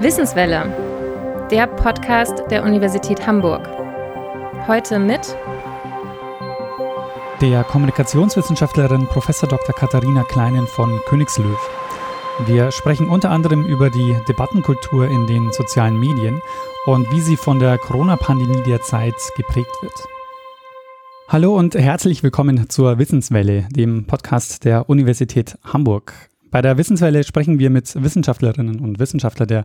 Wissenswelle, der Podcast der Universität Hamburg. Heute mit der Kommunikationswissenschaftlerin Prof. Dr. Katharina Kleinen von Königslöw. Wir sprechen unter anderem über die Debattenkultur in den sozialen Medien und wie sie von der Corona-Pandemie derzeit geprägt wird. Hallo und herzlich willkommen zur Wissenswelle, dem Podcast der Universität Hamburg. Bei der Wissenswelle sprechen wir mit Wissenschaftlerinnen und Wissenschaftlern der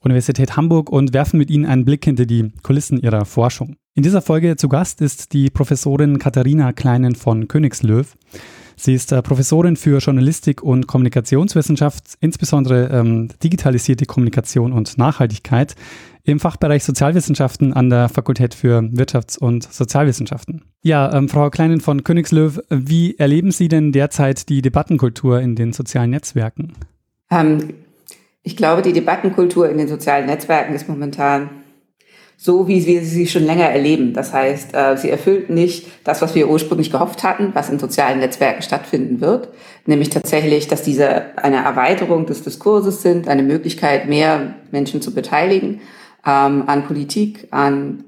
Universität Hamburg und werfen mit ihnen einen Blick hinter die Kulissen ihrer Forschung. In dieser Folge zu Gast ist die Professorin Katharina Kleinen von Königslöw. Sie ist äh, Professorin für Journalistik und Kommunikationswissenschaft, insbesondere ähm, digitalisierte Kommunikation und Nachhaltigkeit im Fachbereich Sozialwissenschaften an der Fakultät für Wirtschafts- und Sozialwissenschaften. Ja, ähm, Frau Kleinen von Königslöw, wie erleben Sie denn derzeit die Debattenkultur in den sozialen Netzwerken? Ähm, ich glaube, die Debattenkultur in den sozialen Netzwerken ist momentan so, wie wir sie schon länger erleben. Das heißt, äh, sie erfüllt nicht das, was wir ursprünglich gehofft hatten, was in sozialen Netzwerken stattfinden wird, nämlich tatsächlich, dass diese eine Erweiterung des Diskurses sind, eine Möglichkeit, mehr Menschen zu beteiligen ähm, an Politik, an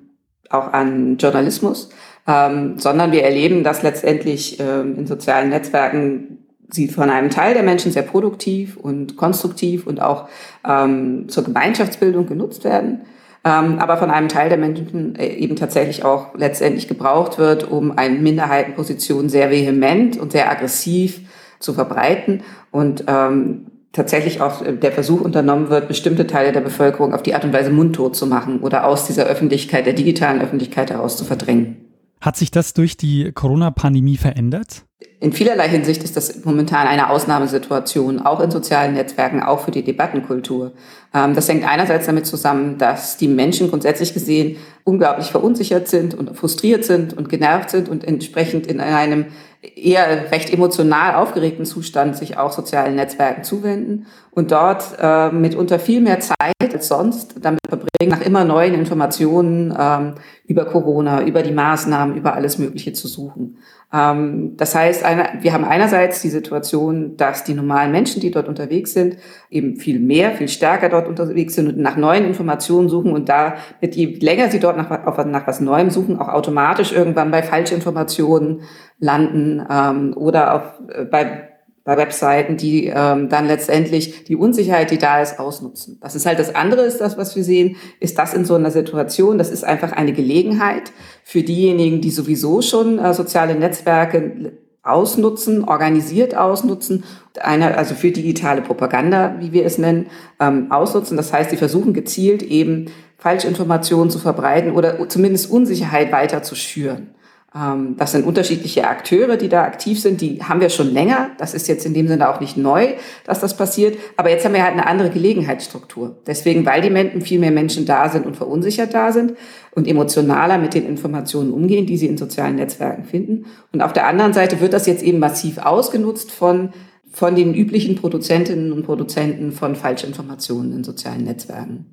auch an Journalismus, ähm, sondern wir erleben, dass letztendlich ähm, in sozialen Netzwerken sie von einem Teil der Menschen sehr produktiv und konstruktiv und auch ähm, zur Gemeinschaftsbildung genutzt werden ähm, aber von einem Teil der Menschen äh, eben tatsächlich auch letztendlich gebraucht wird, um eine Minderheitenposition sehr vehement und sehr aggressiv zu verbreiten. Und ähm, tatsächlich auch der Versuch unternommen wird, bestimmte Teile der Bevölkerung auf die Art und Weise mundtot zu machen oder aus dieser Öffentlichkeit, der digitalen Öffentlichkeit heraus zu verdrängen. Hat sich das durch die Corona-Pandemie verändert? In vielerlei Hinsicht ist das momentan eine Ausnahmesituation, auch in sozialen Netzwerken, auch für die Debattenkultur. Ähm, das hängt einerseits damit zusammen, dass die Menschen grundsätzlich gesehen unglaublich verunsichert sind und frustriert sind und genervt sind und entsprechend in einem eher recht emotional aufgeregten Zustand sich auch sozialen Netzwerken zuwenden und dort äh, mitunter viel mehr Zeit als sonst damit verbringen, nach immer neuen Informationen ähm, über Corona, über die Maßnahmen, über alles Mögliche zu suchen. Ähm, das heißt, wir haben einerseits die Situation, dass die normalen Menschen, die dort unterwegs sind, eben viel mehr, viel stärker dort unterwegs sind und nach neuen Informationen suchen und da mit je länger sie dort nach, nach was Neuem suchen, auch automatisch irgendwann bei Falschinformationen landen ähm, oder auf, äh, bei bei Webseiten, die ähm, dann letztendlich die Unsicherheit, die da ist, ausnutzen. Das ist halt das andere, ist das, was wir sehen, ist das in so einer Situation, das ist einfach eine Gelegenheit für diejenigen, die sowieso schon äh, soziale Netzwerke ausnutzen, organisiert ausnutzen, eine, also für digitale Propaganda, wie wir es nennen, ähm, ausnutzen. Das heißt, sie versuchen gezielt eben Falschinformationen zu verbreiten oder zumindest Unsicherheit weiter zu schüren. Ähm, das sind unterschiedliche Akteure, die da aktiv sind. Die haben wir schon länger. Das ist jetzt in dem Sinne auch nicht neu, dass das passiert. Aber jetzt haben wir halt eine andere Gelegenheitsstruktur. Deswegen, weil die Menschen, viel mehr Menschen da sind und verunsichert da sind und emotionaler mit den Informationen umgehen, die sie in sozialen Netzwerken finden. Und auf der anderen Seite wird das jetzt eben massiv ausgenutzt von von den üblichen Produzentinnen und Produzenten von Falschinformationen in sozialen Netzwerken.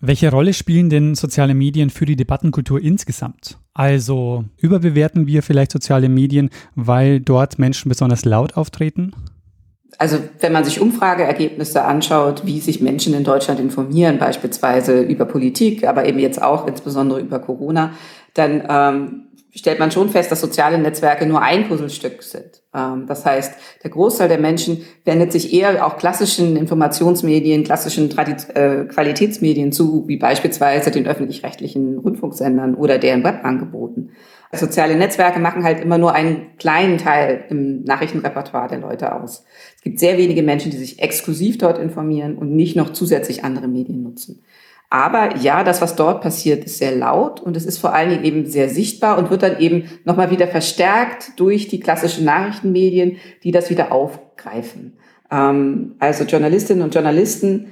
Welche Rolle spielen denn soziale Medien für die Debattenkultur insgesamt? Also überbewerten wir vielleicht soziale Medien, weil dort Menschen besonders laut auftreten? Also wenn man sich Umfrageergebnisse anschaut, wie sich Menschen in Deutschland informieren, beispielsweise über Politik, aber eben jetzt auch insbesondere über Corona, dann ähm, stellt man schon fest, dass soziale Netzwerke nur ein Puzzlestück sind. Ähm, das heißt, der Großteil der Menschen wendet sich eher auch klassischen Informationsmedien, klassischen äh, Qualitätsmedien zu, wie beispielsweise den öffentlich-rechtlichen Rundfunksendern oder deren Webangeboten. Soziale Netzwerke machen halt immer nur einen kleinen Teil im Nachrichtenrepertoire der Leute aus. Es gibt sehr wenige Menschen, die sich exklusiv dort informieren und nicht noch zusätzlich andere Medien nutzen. Aber ja, das, was dort passiert, ist sehr laut und es ist vor allen Dingen eben sehr sichtbar und wird dann eben nochmal wieder verstärkt durch die klassischen Nachrichtenmedien, die das wieder aufgreifen. Ähm, also Journalistinnen und Journalisten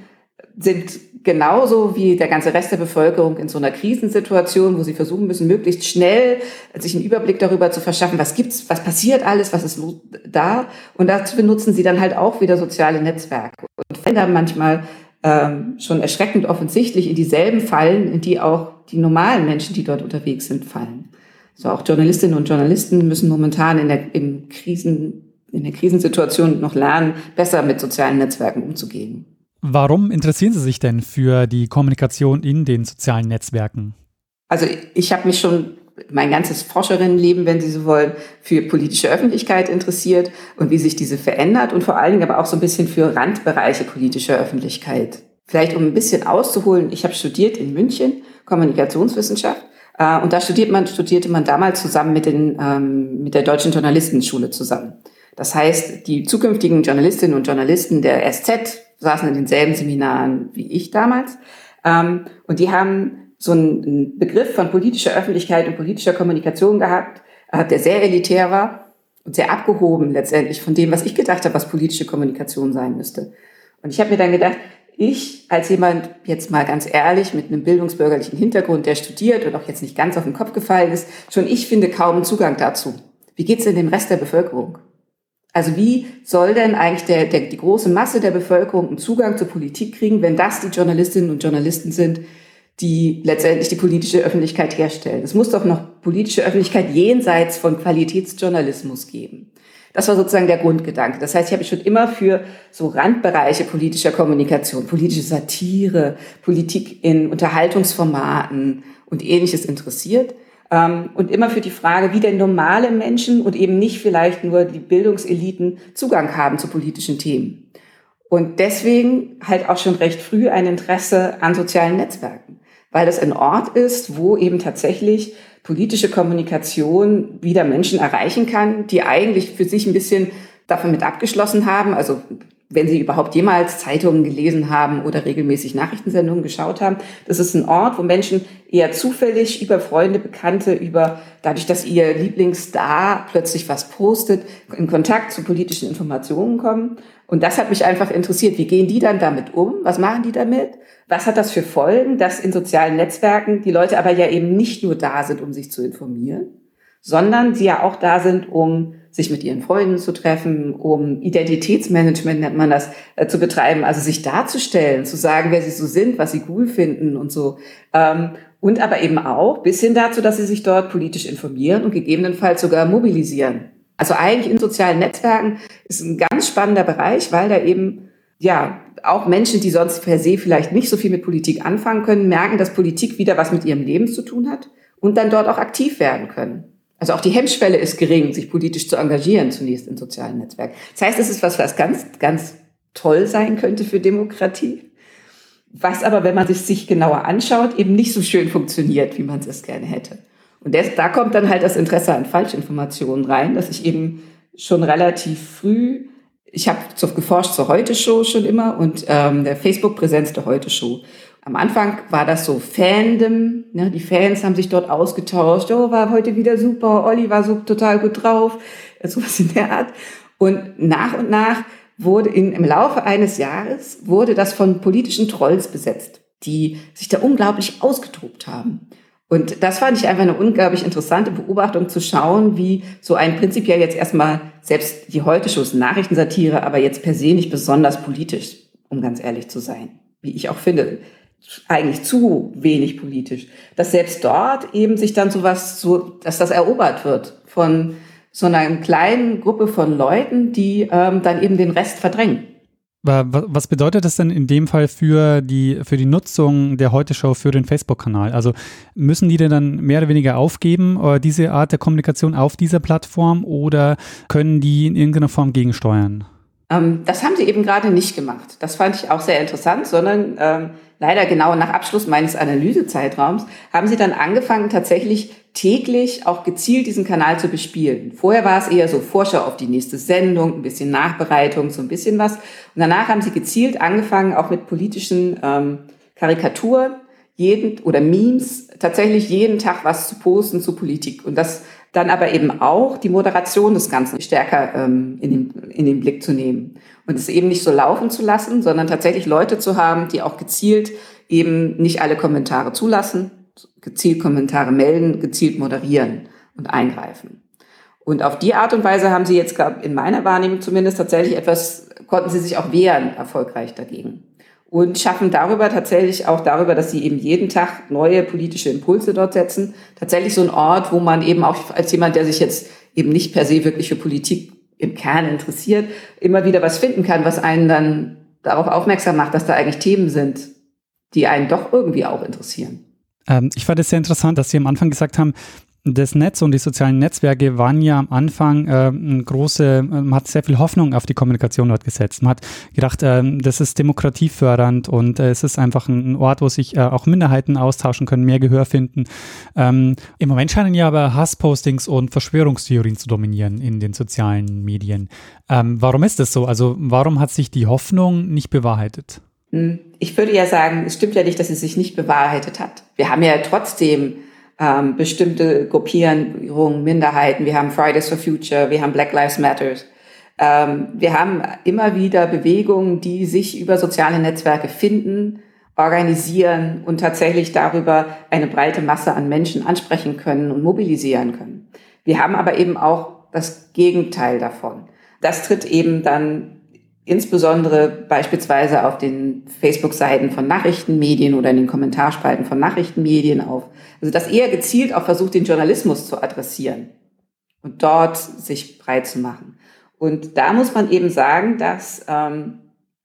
sind genauso wie der ganze Rest der Bevölkerung in so einer Krisensituation, wo sie versuchen müssen, möglichst schnell sich einen Überblick darüber zu verschaffen, was gibt's, was passiert alles, was ist da. Und dazu benutzen sie dann halt auch wieder soziale Netzwerke und fallen da manchmal ähm, schon erschreckend offensichtlich in dieselben Fallen, in die auch die normalen Menschen, die dort unterwegs sind, fallen. So auch Journalistinnen und Journalisten müssen momentan in der, im Krisen in der Krisensituation noch lernen, besser mit sozialen Netzwerken umzugehen. Warum interessieren Sie sich denn für die Kommunikation in den sozialen Netzwerken? Also ich habe mich schon mein ganzes Forscherinnenleben, wenn Sie so wollen, für politische Öffentlichkeit interessiert und wie sich diese verändert und vor allen Dingen aber auch so ein bisschen für Randbereiche politischer Öffentlichkeit. Vielleicht um ein bisschen auszuholen, ich habe studiert in München Kommunikationswissenschaft äh, und da studiert man, studierte man damals zusammen mit, den, ähm, mit der Deutschen Journalistenschule zusammen. Das heißt, die zukünftigen Journalistinnen und Journalisten der SZ saßen in denselben Seminaren wie ich damals. Ähm, und die haben so einen Begriff von politischer Öffentlichkeit und politischer Kommunikation gehabt, äh, der sehr elitär war und sehr abgehoben letztendlich von dem, was ich gedacht habe, was politische Kommunikation sein müsste. Und ich habe mir dann gedacht, ich als jemand, jetzt mal ganz ehrlich, mit einem bildungsbürgerlichen Hintergrund, der studiert und auch jetzt nicht ganz auf den Kopf gefallen ist, schon ich finde kaum Zugang dazu. Wie geht's denn dem Rest der Bevölkerung? Also wie soll denn eigentlich der, der, die große Masse der Bevölkerung einen Zugang zur Politik kriegen, wenn das die Journalistinnen und Journalisten sind, die letztendlich die politische Öffentlichkeit herstellen? Es muss doch noch politische Öffentlichkeit jenseits von Qualitätsjournalismus geben. Das war sozusagen der Grundgedanke. Das heißt, ich habe mich schon immer für so Randbereiche politischer Kommunikation, politische Satire, Politik in Unterhaltungsformaten und ähnliches interessiert. Ähm, und immer für die Frage, wie denn normale Menschen und eben nicht vielleicht nur die Bildungseliten Zugang haben zu politischen Themen. Und deswegen halt auch schon recht früh ein Interesse an sozialen Netzwerken, weil das ein Ort ist, wo eben tatsächlich politische Kommunikation wieder Menschen erreichen kann, die eigentlich für sich ein bisschen davon mit abgeschlossen haben, also wenn Sie überhaupt jemals Zeitungen gelesen haben oder regelmäßig Nachrichtensendungen geschaut haben. Das ist ein Ort, wo Menschen eher zufällig über Freunde, Bekannte, über dadurch, dass ihr Lieblingsstar plötzlich was postet, in Kontakt zu politischen Informationen kommen. Und das hat mich einfach interessiert. Wie gehen die dann damit um? Was machen die damit? Was hat das für Folgen, dass in sozialen Netzwerken die Leute aber ja eben nicht nur da sind, um sich zu informieren, sondern sie ja auch da sind, um sich mit ihren Freunden zu treffen, um Identitätsmanagement nennt man das, äh, zu betreiben, also sich darzustellen, zu sagen, wer sie so sind, was sie cool finden und so. Ähm, und aber eben auch bis hin dazu, dass sie sich dort politisch informieren und gegebenenfalls sogar mobilisieren. Also eigentlich in sozialen Netzwerken ist ein ganz spannender Bereich, weil da eben ja auch Menschen, die sonst per se vielleicht nicht so viel mit Politik anfangen können, merken, dass Politik wieder was mit ihrem Leben zu tun hat und dann dort auch aktiv werden können. Also auch die Hemmschwelle ist gering, sich politisch zu engagieren, zunächst in sozialen Netzwerken. Das heißt, es ist was, was ganz, ganz toll sein könnte für Demokratie, was aber, wenn man es sich genauer anschaut, eben nicht so schön funktioniert, wie man es gerne hätte. Und das, da kommt dann halt das Interesse an Falschinformationen rein, dass ich eben schon relativ früh, ich habe geforscht zur Heute-Show schon immer und ähm, der Facebook-Präsenz der Heute-Show. Am Anfang war das so Fandom, ne? die Fans haben sich dort ausgetauscht, oh, war heute wieder super, Olli war so total gut drauf, sowas in der Art. Und nach und nach wurde in, im Laufe eines Jahres wurde das von politischen Trolls besetzt, die sich da unglaublich ausgetobt haben. Und das fand ich einfach eine unglaublich interessante Beobachtung zu schauen, wie so ein prinzipiell jetzt erstmal selbst die heute Shows Nachrichtensatire, aber jetzt per se nicht besonders politisch, um ganz ehrlich zu sein, wie ich auch finde eigentlich zu wenig politisch, dass selbst dort eben sich dann sowas so, dass das erobert wird von so einer kleinen Gruppe von Leuten, die ähm, dann eben den Rest verdrängen. Was bedeutet das denn in dem Fall für die, für die Nutzung der Heute-Show für den Facebook-Kanal? Also müssen die denn dann mehr oder weniger aufgeben, äh, diese Art der Kommunikation auf dieser Plattform oder können die in irgendeiner Form gegensteuern? Ähm, das haben sie eben gerade nicht gemacht. Das fand ich auch sehr interessant, sondern ähm, leider genau nach Abschluss meines Analysezeitraums, haben sie dann angefangen, tatsächlich täglich auch gezielt diesen Kanal zu bespielen. Vorher war es eher so Vorschau auf die nächste Sendung, ein bisschen Nachbereitung, so ein bisschen was. Und danach haben sie gezielt angefangen, auch mit politischen ähm, Karikaturen jeden oder Memes tatsächlich jeden Tag was zu posten zu Politik. Und das dann aber eben auch die Moderation des Ganzen stärker ähm, in, den, in den Blick zu nehmen und es eben nicht so laufen zu lassen, sondern tatsächlich Leute zu haben, die auch gezielt eben nicht alle Kommentare zulassen, gezielt Kommentare melden, gezielt moderieren und eingreifen. Und auf die Art und Weise haben sie jetzt, in meiner Wahrnehmung zumindest tatsächlich etwas, konnten sie sich auch wehren erfolgreich dagegen und schaffen darüber tatsächlich auch darüber, dass sie eben jeden Tag neue politische Impulse dort setzen, tatsächlich so ein Ort, wo man eben auch als jemand, der sich jetzt eben nicht per se wirklich für Politik im Kern interessiert, immer wieder was finden kann, was einen dann darauf aufmerksam macht, dass da eigentlich Themen sind, die einen doch irgendwie auch interessieren. Ähm, ich fand es sehr interessant, dass Sie am Anfang gesagt haben, das Netz und die sozialen Netzwerke waren ja am Anfang äh, eine große, man hat sehr viel Hoffnung auf die Kommunikation dort gesetzt. Man hat gedacht, äh, das ist demokratiefördernd und äh, es ist einfach ein, Ort, wo sich äh, auch Minderheiten austauschen können, mehr Gehör finden. Ähm, Im Moment scheinen ja aber Hasspostings und Verschwörungstheorien zu dominieren in den sozialen Medien. Ähm, warum ist das so? Also warum hat sich die Hoffnung nicht bewahrheitet? Hm, ich würde ja sagen, es stimmt ja nicht, dass sie sich nicht bewahrheitet hat. Wir haben ja trotzdem ähm, bestimmte Gruppierungen, Minderheiten. Wir haben Fridays for Future, wir haben Black Lives Matter. Ähm, wir haben immer wieder Bewegungen, die sich über soziale Netzwerke finden, organisieren und tatsächlich darüber eine breite Masse an Menschen ansprechen können und mobilisieren können. Wir haben aber eben auch das Gegenteil davon. Das tritt eben dann insbesondere beispielsweise auf den Facebook-Seiten von Nachrichtenmedien oder in den Kommentarspalten von Nachrichtenmedien auf. Also das eher gezielt auch versucht, den Journalismus zu adressieren und dort sich breit zu machen. Und da muss man eben sagen, dass ähm,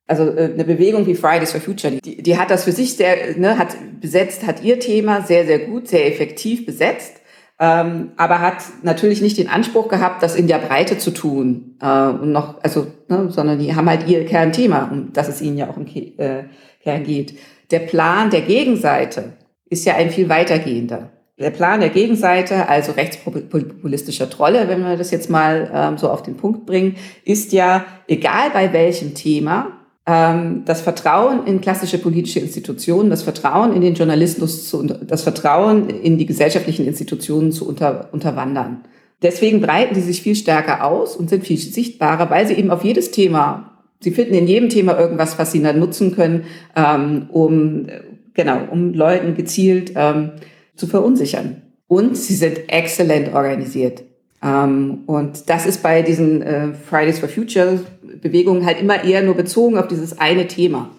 also äh, eine Bewegung wie Fridays for Future, die, die hat das für sich sehr, ne, hat besetzt, hat ihr Thema sehr, sehr gut, sehr effektiv besetzt ähm, aber hat natürlich nicht den Anspruch gehabt, das in der Breite zu tun äh, und noch, also, ne, sondern die haben halt ihr Kernthema, um das es ihnen ja auch im äh, Kern geht. Der Plan der Gegenseite ist ja ein viel weitergehender. Der Plan der Gegenseite, also rechtspopulistischer Trolle, wenn wir das jetzt mal ähm, so auf den Punkt bringen, ist ja, egal bei welchem Thema, das Vertrauen in klassische politische Institutionen, das Vertrauen in den Journalismus, zu, das Vertrauen in die gesellschaftlichen Institutionen zu unter, unterwandern. Deswegen breiten sie sich viel stärker aus und sind viel sichtbarer, weil sie eben auf jedes Thema, sie finden in jedem Thema irgendwas, was sie dann nutzen können, ähm, um, genau, um Leuten gezielt ähm, zu verunsichern. Und sie sind exzellent organisiert. Ähm, und das ist bei diesen äh, Fridays for Future Bewegungen halt immer eher nur bezogen auf dieses eine Thema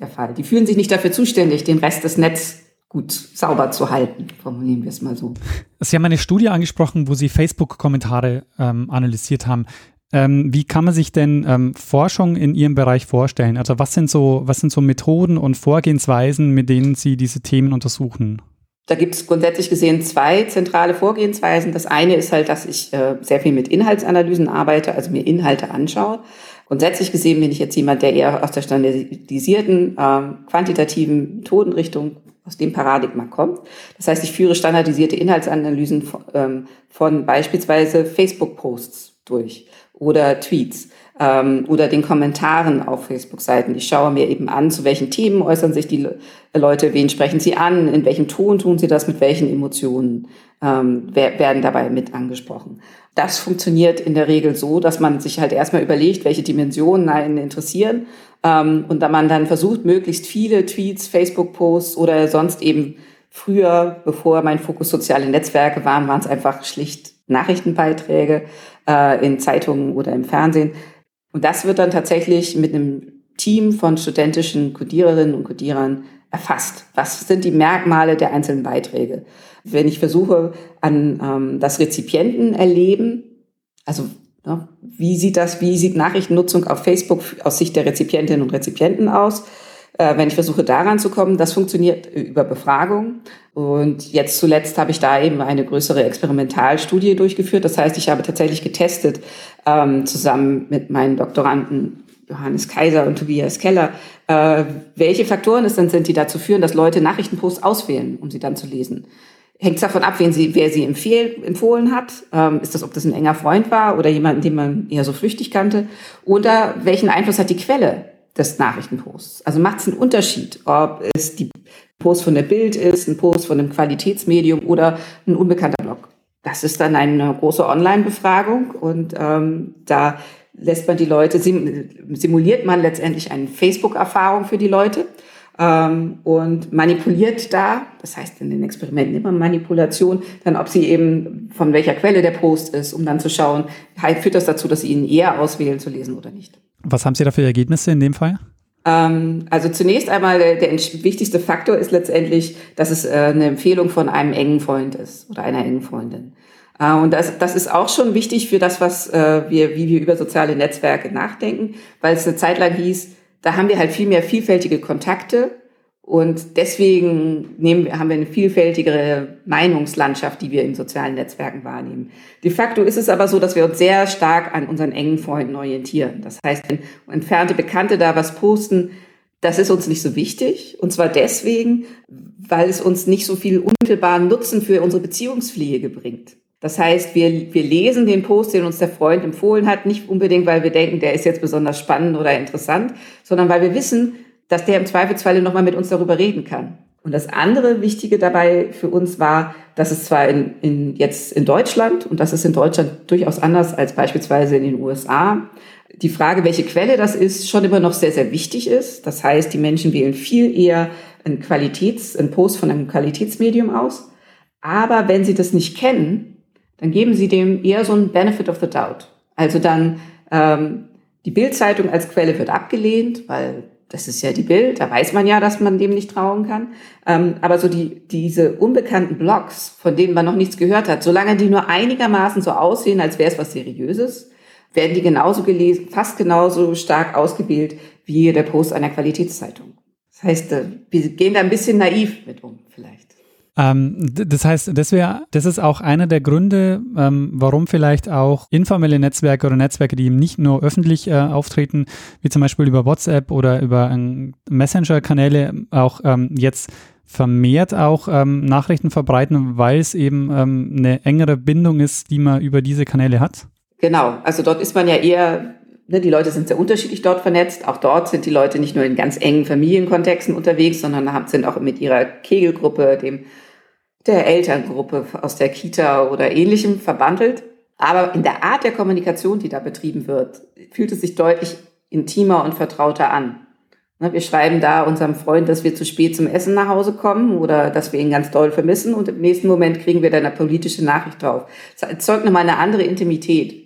der Fall. Die fühlen sich nicht dafür zuständig, den Rest des Netzes gut sauber zu halten, formulieren wir es mal so. Sie haben eine Studie angesprochen, wo Sie Facebook-Kommentare ähm, analysiert haben. Ähm, wie kann man sich denn ähm, Forschung in Ihrem Bereich vorstellen? Also was sind so, was sind so Methoden und Vorgehensweisen, mit denen Sie diese Themen untersuchen? Da gibt es grundsätzlich gesehen zwei zentrale Vorgehensweisen. Das eine ist halt, dass ich äh, sehr viel mit Inhaltsanalysen arbeite, also mir Inhalte anschaue. Grundsätzlich gesehen bin ich jetzt jemand, der eher aus der standardisierten, äh, quantitativen Methodenrichtung aus dem Paradigma kommt. Das heißt, ich führe standardisierte Inhaltsanalysen von, ähm, von beispielsweise Facebook-Posts durch oder Tweets ähm, oder den Kommentaren auf Facebook-Seiten. Ich schaue mir eben an, zu welchen Themen äußern sich die Leute, wen sprechen sie an, in welchem Ton tun sie das, mit welchen Emotionen ähm, werden dabei mit angesprochen. Das funktioniert in der Regel so, dass man sich halt erstmal überlegt, welche Dimensionen einen interessieren ähm, und da man dann versucht, möglichst viele Tweets, Facebook-Posts oder sonst eben früher, bevor mein Fokus soziale Netzwerke waren, waren es einfach schlicht Nachrichtenbeiträge äh, in Zeitungen oder im Fernsehen, und das wird dann tatsächlich mit einem Team von studentischen Codiererinnen und Codierern erfasst. Was sind die Merkmale der einzelnen Beiträge? Wenn ich versuche, an ähm, das Rezipienten erleben, also ne, wie sieht das, wie sieht Nachrichtennutzung auf Facebook aus Sicht der Rezipientinnen und Rezipienten aus? Äh, wenn ich versuche, daran zu kommen, das funktioniert über Befragung. Und jetzt zuletzt habe ich da eben eine größere Experimentalstudie durchgeführt. Das heißt, ich habe tatsächlich getestet, ähm, zusammen mit meinen Doktoranden Johannes Kaiser und Tobias Keller, äh, welche Faktoren es dann sind, die dazu führen, dass Leute Nachrichtenposts auswählen, um sie dann zu lesen. Hängt davon ab, wen sie, wer sie empfehl, empfohlen hat. Ähm, ist das, ob das ein enger Freund war oder jemanden, den man eher so flüchtig kannte? Oder welchen Einfluss hat die Quelle des Nachrichtenposts? Also macht es einen Unterschied, ob es die Post von der Bild ist, ein Post von einem Qualitätsmedium oder ein unbekannter Blog. Das ist dann eine große Online-Befragung und ähm, da lässt man die Leute, simuliert man letztendlich eine Facebook-Erfahrung für die Leute ähm, und manipuliert da, das heißt in den Experimenten immer Manipulation, dann ob sie eben von welcher Quelle der Post ist, um dann zu schauen, führt das dazu, dass sie ihn eher auswählen zu lesen oder nicht. Was haben Sie da für Ergebnisse in dem Fall? Ähm, also zunächst einmal der, der, wichtigste Faktor ist letztendlich, dass es äh, eine Empfehlung von einem engen Freund ist oder einer engen Freundin. Äh, und das, das ist auch schon wichtig für das, was äh, wir, wie wir über soziale Netzwerke nachdenken, weil es eine Zeit lang hieß, da haben wir halt viel mehr vielfältige Kontakte und deswegen nehmen, haben wir eine vielfältigere Meinungslandschaft, die wir in sozialen Netzwerken wahrnehmen. De facto ist es aber so, dass wir uns sehr stark an unseren engen Freunden orientieren. Das heißt, wenn entfernte Bekannte da was posten, das ist uns nicht so wichtig. Und zwar deswegen, weil es uns nicht so viel unmittelbaren Nutzen für unsere Beziehungspflege bringt. Das heißt, wir, wir lesen den Post, den uns der Freund empfohlen hat, nicht unbedingt, weil wir denken, der ist jetzt besonders spannend oder interessant, sondern weil wir wissen, dass der im Zweifelsfalle nochmal mit uns darüber reden kann. Und das andere Wichtige dabei für uns war, dass es zwar in, in, jetzt in Deutschland, und das ist in Deutschland durchaus anders als beispielsweise in den USA, die Frage, welche Quelle das ist, schon immer noch sehr, sehr wichtig ist. Das heißt, die Menschen wählen viel eher ein Qualitäts, ein Post von einem Qualitätsmedium aus. Aber wenn sie das nicht kennen, dann geben Sie dem eher so einen Benefit of the Doubt. Also dann ähm, die Bildzeitung als Quelle wird abgelehnt, weil das ist ja die Bild, da weiß man ja, dass man dem nicht trauen kann. Ähm, aber so die, diese unbekannten Blogs, von denen man noch nichts gehört hat, solange die nur einigermaßen so aussehen, als wäre es was Seriöses, werden die genauso gelesen, fast genauso stark ausgewählt wie der Post einer Qualitätszeitung. Das heißt, äh, wir gehen da ein bisschen naiv mit um, vielleicht. Ähm, das heißt, das wäre, das ist auch einer der Gründe, ähm, warum vielleicht auch informelle Netzwerke oder Netzwerke, die eben nicht nur öffentlich äh, auftreten, wie zum Beispiel über WhatsApp oder über ähm, Messenger-Kanäle, auch ähm, jetzt vermehrt auch ähm, Nachrichten verbreiten, weil es eben ähm, eine engere Bindung ist, die man über diese Kanäle hat? Genau, also dort ist man ja eher ne, die Leute sind sehr unterschiedlich dort vernetzt. Auch dort sind die Leute nicht nur in ganz engen Familienkontexten unterwegs, sondern sind auch mit ihrer Kegelgruppe, dem der Elterngruppe aus der Kita oder ähnlichem verbandelt. Aber in der Art der Kommunikation, die da betrieben wird, fühlt es sich deutlich intimer und vertrauter an. Ne, wir schreiben da unserem Freund, dass wir zu spät zum Essen nach Hause kommen oder dass wir ihn ganz doll vermissen und im nächsten Moment kriegen wir dann eine politische Nachricht drauf. Das erzeugt nochmal eine andere Intimität.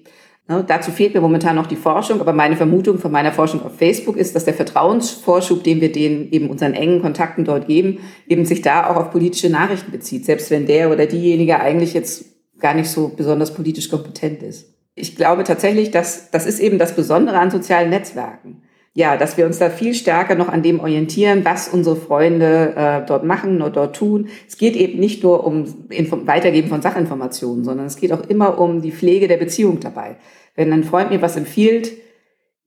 Ne, dazu fehlt mir momentan noch die Forschung, aber meine Vermutung von meiner Forschung auf Facebook ist, dass der Vertrauensvorschub, den wir denen eben unseren engen Kontakten dort geben, eben sich da auch auf politische Nachrichten bezieht, selbst wenn der oder diejenige eigentlich jetzt gar nicht so besonders politisch kompetent ist. Ich glaube tatsächlich, dass das ist eben das Besondere an sozialen Netzwerken. Ja, dass wir uns da viel stärker noch an dem orientieren, was unsere Freunde äh, dort machen oder dort tun. Es geht eben nicht nur um Info Weitergeben von Sachinformationen, sondern es geht auch immer um die Pflege der Beziehung dabei. Wenn ein Freund mir was empfiehlt,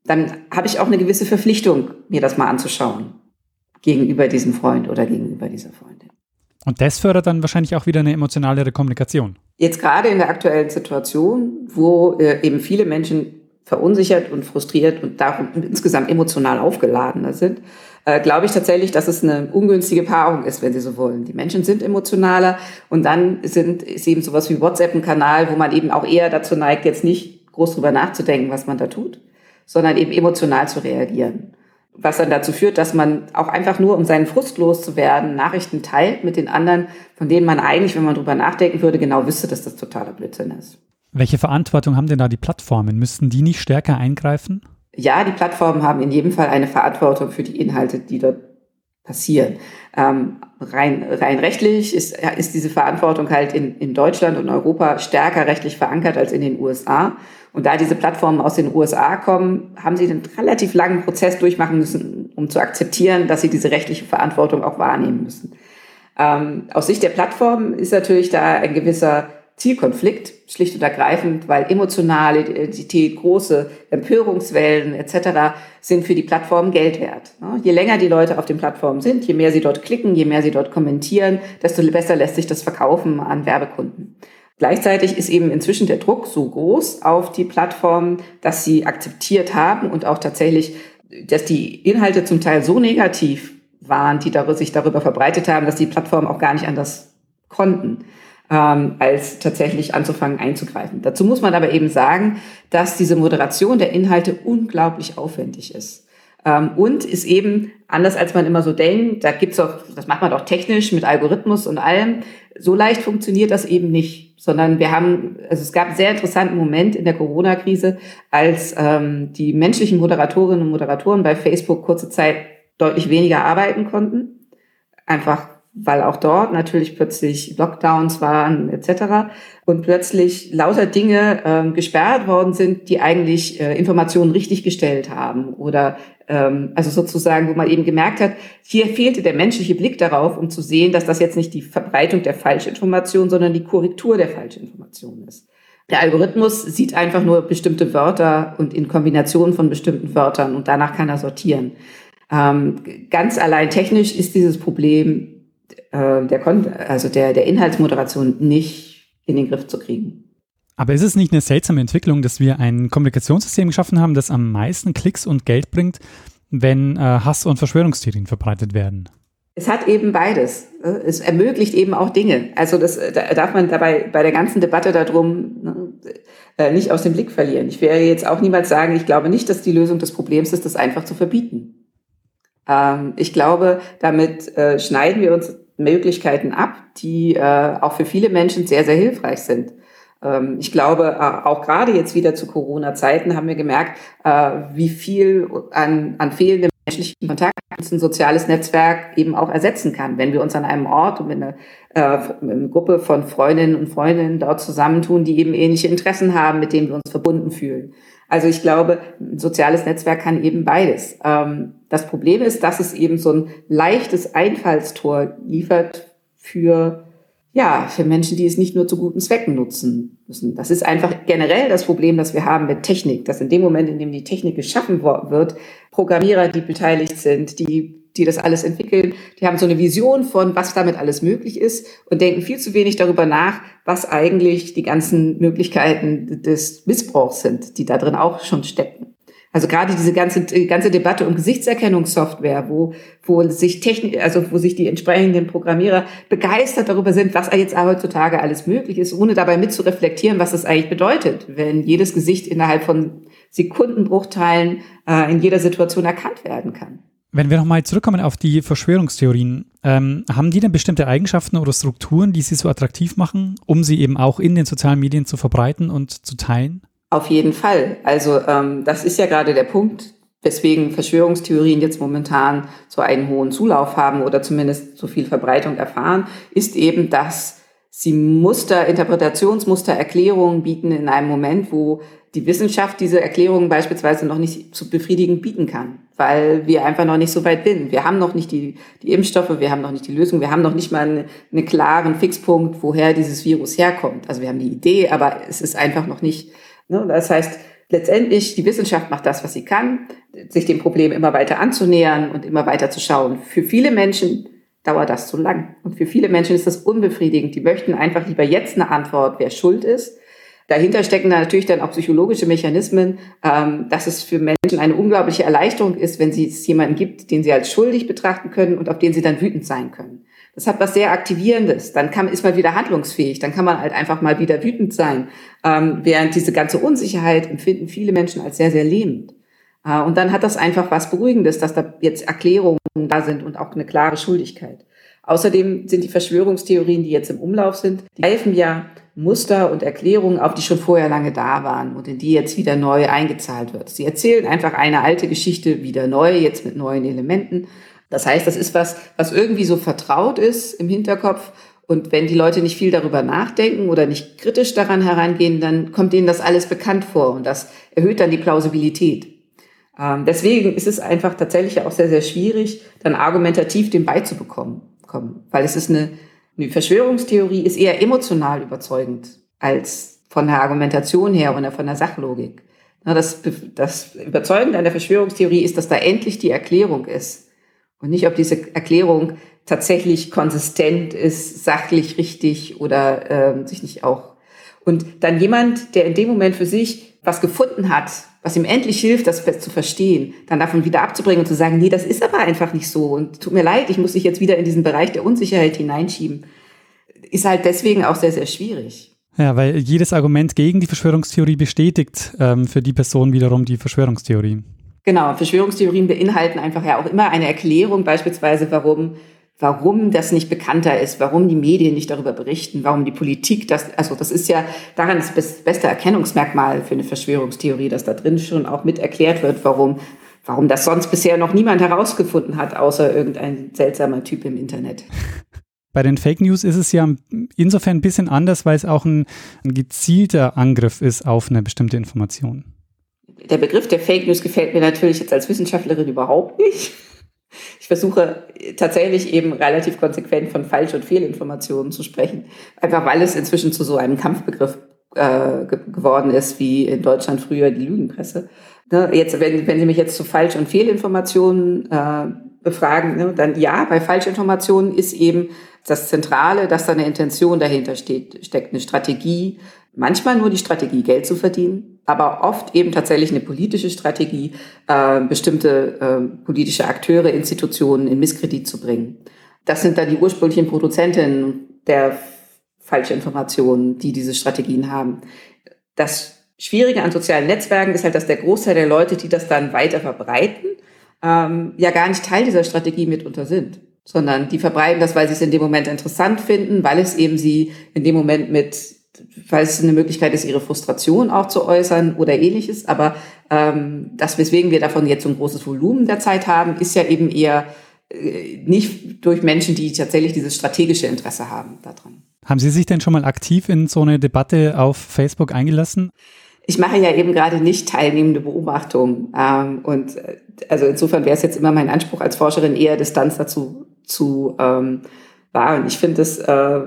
dann habe ich auch eine gewisse Verpflichtung, mir das mal anzuschauen gegenüber diesem Freund oder gegenüber dieser Freundin. Und das fördert dann wahrscheinlich auch wieder eine emotionalere Kommunikation. Jetzt gerade in der aktuellen Situation, wo äh, eben viele Menschen verunsichert und frustriert und darum insgesamt emotional aufgeladener sind, äh, glaube ich tatsächlich, dass es eine ungünstige Paarung ist, wenn Sie so wollen. Die Menschen sind emotionaler und dann sind, ist eben sowas wie WhatsApp ein Kanal, wo man eben auch eher dazu neigt, jetzt nicht groß drüber nachzudenken, was man da tut, sondern eben emotional zu reagieren. Was dann dazu führt, dass man auch einfach nur, um seinen Frust loszuwerden, Nachrichten teilt mit den anderen, von denen man eigentlich, wenn man drüber nachdenken würde, genau wüsste, dass das totaler Blödsinn ist. Welche Verantwortung haben denn da die Plattformen? Müssten die nicht stärker eingreifen? Ja, die Plattformen haben in jedem Fall eine Verantwortung für die Inhalte, die dort passieren. Ähm, rein, rein rechtlich ist, ist diese Verantwortung halt in, in Deutschland und Europa stärker rechtlich verankert als in den USA. Und da diese Plattformen aus den USA kommen, haben sie einen relativ langen Prozess durchmachen müssen, um zu akzeptieren, dass sie diese rechtliche Verantwortung auch wahrnehmen müssen. Ähm, aus Sicht der Plattformen ist natürlich da ein gewisser Zielkonflikt, schlicht und ergreifend, weil emotionale Identität, große Empörungswellen etc. sind für die Plattformen Geld wert. Je länger die Leute auf den Plattformen sind, je mehr sie dort klicken, je mehr sie dort kommentieren, desto besser lässt sich das verkaufen an Werbekunden. Gleichzeitig ist eben inzwischen der Druck so groß auf die Plattformen, dass sie akzeptiert haben und auch tatsächlich, dass die Inhalte zum Teil so negativ waren, die sich darüber verbreitet haben, dass die Plattformen auch gar nicht anders konnten ähm, als tatsächlich anzufangen einzugreifen. Dazu muss man aber eben sagen, dass diese Moderation der Inhalte unglaublich aufwendig ist. Ähm, und ist eben anders als man immer so denkt, da gibt's auch, das macht man doch technisch mit Algorithmus und allem. So leicht funktioniert das eben nicht, sondern wir haben, also es gab einen sehr interessanten Moment in der Corona-Krise, als ähm, die menschlichen Moderatorinnen und Moderatoren bei Facebook kurze Zeit deutlich weniger arbeiten konnten, einfach weil auch dort natürlich plötzlich Lockdowns waren etc. Und plötzlich lauter Dinge ähm, gesperrt worden sind, die eigentlich äh, Informationen richtig gestellt haben oder ähm, also sozusagen, wo man eben gemerkt hat, hier fehlte der menschliche Blick darauf, um zu sehen, dass das jetzt nicht die Verbreitung der Falschinformation, sondern die Korrektur der Falschinformation ist. Der Algorithmus sieht einfach nur bestimmte Wörter und in Kombination von bestimmten Wörtern und danach kann er sortieren. Ähm, ganz allein technisch ist dieses Problem äh, der, Kon also der, der Inhaltsmoderation nicht in den Griff zu kriegen. Aber ist es nicht eine seltsame Entwicklung, dass wir ein Kommunikationssystem geschaffen haben, das am meisten Klicks und Geld bringt, wenn äh, Hass und Verschwörungstheorien verbreitet werden? Es hat eben beides. Es ermöglicht eben auch Dinge. Also das da darf man dabei bei der ganzen Debatte darum ne, äh, nicht aus dem Blick verlieren. Ich werde jetzt auch niemals sagen, ich glaube nicht, dass die Lösung des Problems ist, das einfach zu verbieten. Ähm, ich glaube, damit äh, schneiden wir uns Möglichkeiten ab, die äh, auch für viele Menschen sehr, sehr hilfreich sind. Ähm, ich glaube, äh, auch gerade jetzt wieder zu Corona-Zeiten haben wir gemerkt, äh, wie viel an, an fehlendem menschlichen Kontakt ein soziales Netzwerk eben auch ersetzen kann. Wenn wir uns an einem Ort und mit einer, äh, einer Gruppe von Freundinnen und Freundinnen dort zusammentun, die eben ähnliche Interessen haben, mit denen wir uns verbunden fühlen. Also ich glaube, ein soziales Netzwerk kann eben beides. Ähm, das Problem ist, dass es eben so ein leichtes Einfallstor liefert für ja, für Menschen, die es nicht nur zu guten Zwecken nutzen müssen. Das ist einfach generell das Problem, das wir haben mit Technik, dass in dem Moment, in dem die Technik geschaffen wird, Programmierer, die beteiligt sind, die die das alles entwickeln, die haben so eine Vision von, was damit alles möglich ist und denken viel zu wenig darüber nach, was eigentlich die ganzen Möglichkeiten des Missbrauchs sind, die da drin auch schon stecken. Also gerade diese ganze, ganze Debatte um Gesichtserkennungssoftware, wo, wo sich Technik, also wo sich die entsprechenden Programmierer begeistert darüber sind, was jetzt heutzutage alles möglich ist, ohne dabei mit zu reflektieren, was das eigentlich bedeutet, wenn jedes Gesicht innerhalb von Sekundenbruchteilen äh, in jeder Situation erkannt werden kann. Wenn wir nochmal zurückkommen auf die Verschwörungstheorien, ähm, haben die denn bestimmte Eigenschaften oder Strukturen, die sie so attraktiv machen, um sie eben auch in den sozialen Medien zu verbreiten und zu teilen? Auf jeden Fall. Also ähm, das ist ja gerade der Punkt, weswegen Verschwörungstheorien jetzt momentan so einen hohen Zulauf haben oder zumindest so viel Verbreitung erfahren, ist eben, dass sie Muster, Interpretationsmuster, Erklärungen bieten in einem Moment, wo die Wissenschaft diese Erklärungen beispielsweise noch nicht zu befriedigen bieten kann, weil wir einfach noch nicht so weit sind. Wir haben noch nicht die, die Impfstoffe, wir haben noch nicht die Lösung, wir haben noch nicht mal einen, einen klaren Fixpunkt, woher dieses Virus herkommt. Also wir haben die Idee, aber es ist einfach noch nicht? Das heißt, letztendlich, die Wissenschaft macht das, was sie kann, sich dem Problem immer weiter anzunähern und immer weiter zu schauen. Für viele Menschen dauert das zu lang. Und für viele Menschen ist das unbefriedigend. Die möchten einfach lieber jetzt eine Antwort, wer schuld ist. Dahinter stecken da natürlich dann auch psychologische Mechanismen, ähm, dass es für Menschen eine unglaubliche Erleichterung ist, wenn es jemanden gibt, den sie als schuldig betrachten können und auf den sie dann wütend sein können. Das hat was sehr Aktivierendes. Dann kann, ist man wieder handlungsfähig. Dann kann man halt einfach mal wieder wütend sein. Ähm, während diese ganze Unsicherheit empfinden viele Menschen als sehr, sehr lähmend. Äh, und dann hat das einfach was Beruhigendes, dass da jetzt Erklärungen da sind und auch eine klare Schuldigkeit. Außerdem sind die Verschwörungstheorien, die jetzt im Umlauf sind, die helfen ja Muster und Erklärungen auf, die schon vorher lange da waren und in die jetzt wieder neu eingezahlt wird. Sie erzählen einfach eine alte Geschichte wieder neu, jetzt mit neuen Elementen das heißt, das ist was, was irgendwie so vertraut ist im Hinterkopf. Und wenn die Leute nicht viel darüber nachdenken oder nicht kritisch daran herangehen, dann kommt ihnen das alles bekannt vor und das erhöht dann die Plausibilität. Ähm, deswegen ist es einfach tatsächlich auch sehr, sehr schwierig, dann argumentativ dem beizubekommen, kommen, weil es ist eine, eine Verschwörungstheorie ist eher emotional überzeugend als von der Argumentation her oder von der Sachlogik. Das, das Überzeugende an der Verschwörungstheorie ist, dass da endlich die Erklärung ist und nicht, ob diese Erklärung tatsächlich konsistent ist, sachlich richtig oder ähm, sich nicht auch. Und dann jemand, der in dem Moment für sich was gefunden hat, was ihm endlich hilft, das zu verstehen, dann davon wieder abzubringen und zu sagen, nee, das ist aber einfach nicht so und tut mir leid, ich muss dich jetzt wieder in diesen Bereich der Unsicherheit hineinschieben, ist halt deswegen auch sehr, sehr schwierig. Ja, weil jedes Argument gegen die Verschwörungstheorie bestätigt ähm, für die Person wiederum die Verschwörungstheorie. Genau, Verschwörungstheorien beinhalten einfach ja auch immer eine Erklärung, beispielsweise warum warum das nicht bekannter ist, warum die Medien nicht darüber berichten, warum die Politik das, also das ist ja daran das beste Erkennungsmerkmal für eine Verschwörungstheorie, dass da drin schon auch mit erklärt wird, warum, warum das sonst bisher noch niemand herausgefunden hat, außer irgendein seltsamer Typ im Internet. Bei den Fake News ist es ja insofern ein bisschen anders, weil es auch ein, ein gezielter Angriff ist auf eine bestimmte Information. Der Begriff der Fake News gefällt mir natürlich jetzt als Wissenschaftlerin überhaupt nicht. Ich versuche tatsächlich eben relativ konsequent von Falsch- und Fehlinformationen zu sprechen, einfach weil es inzwischen zu so einem Kampfbegriff äh, geworden ist, wie in Deutschland früher die Lügenpresse. Ne, jetzt, wenn, wenn Sie mich jetzt zu Falsch- und Fehlinformationen äh, befragen, ne, dann ja, bei Falschinformationen ist eben das Zentrale, dass da eine Intention dahinter steht, steckt, eine Strategie, manchmal nur die Strategie, Geld zu verdienen, aber oft eben tatsächlich eine politische Strategie, äh, bestimmte äh, politische Akteure, Institutionen in Misskredit zu bringen. Das sind dann die ursprünglichen Produzentinnen der Falschinformationen, die diese Strategien haben. Das Schwierige an sozialen Netzwerken ist halt, dass der Großteil der Leute, die das dann weiter verbreiten, ähm, ja gar nicht Teil dieser Strategie mitunter sind, sondern die verbreiten das, weil sie es in dem Moment interessant finden, weil es eben sie in dem Moment mit, weil es eine Möglichkeit ist, ihre Frustration auch zu äußern oder ähnliches. Aber ähm, das, weswegen wir davon jetzt so ein großes Volumen der Zeit haben, ist ja eben eher äh, nicht durch Menschen, die tatsächlich dieses strategische Interesse haben daran. Haben Sie sich denn schon mal aktiv in so eine Debatte auf Facebook eingelassen? ich mache ja eben gerade nicht teilnehmende Beobachtungen. Ähm, und äh, also insofern wäre es jetzt immer mein Anspruch als Forscherin, eher Distanz dazu zu ähm, wahren. Ich finde das, äh,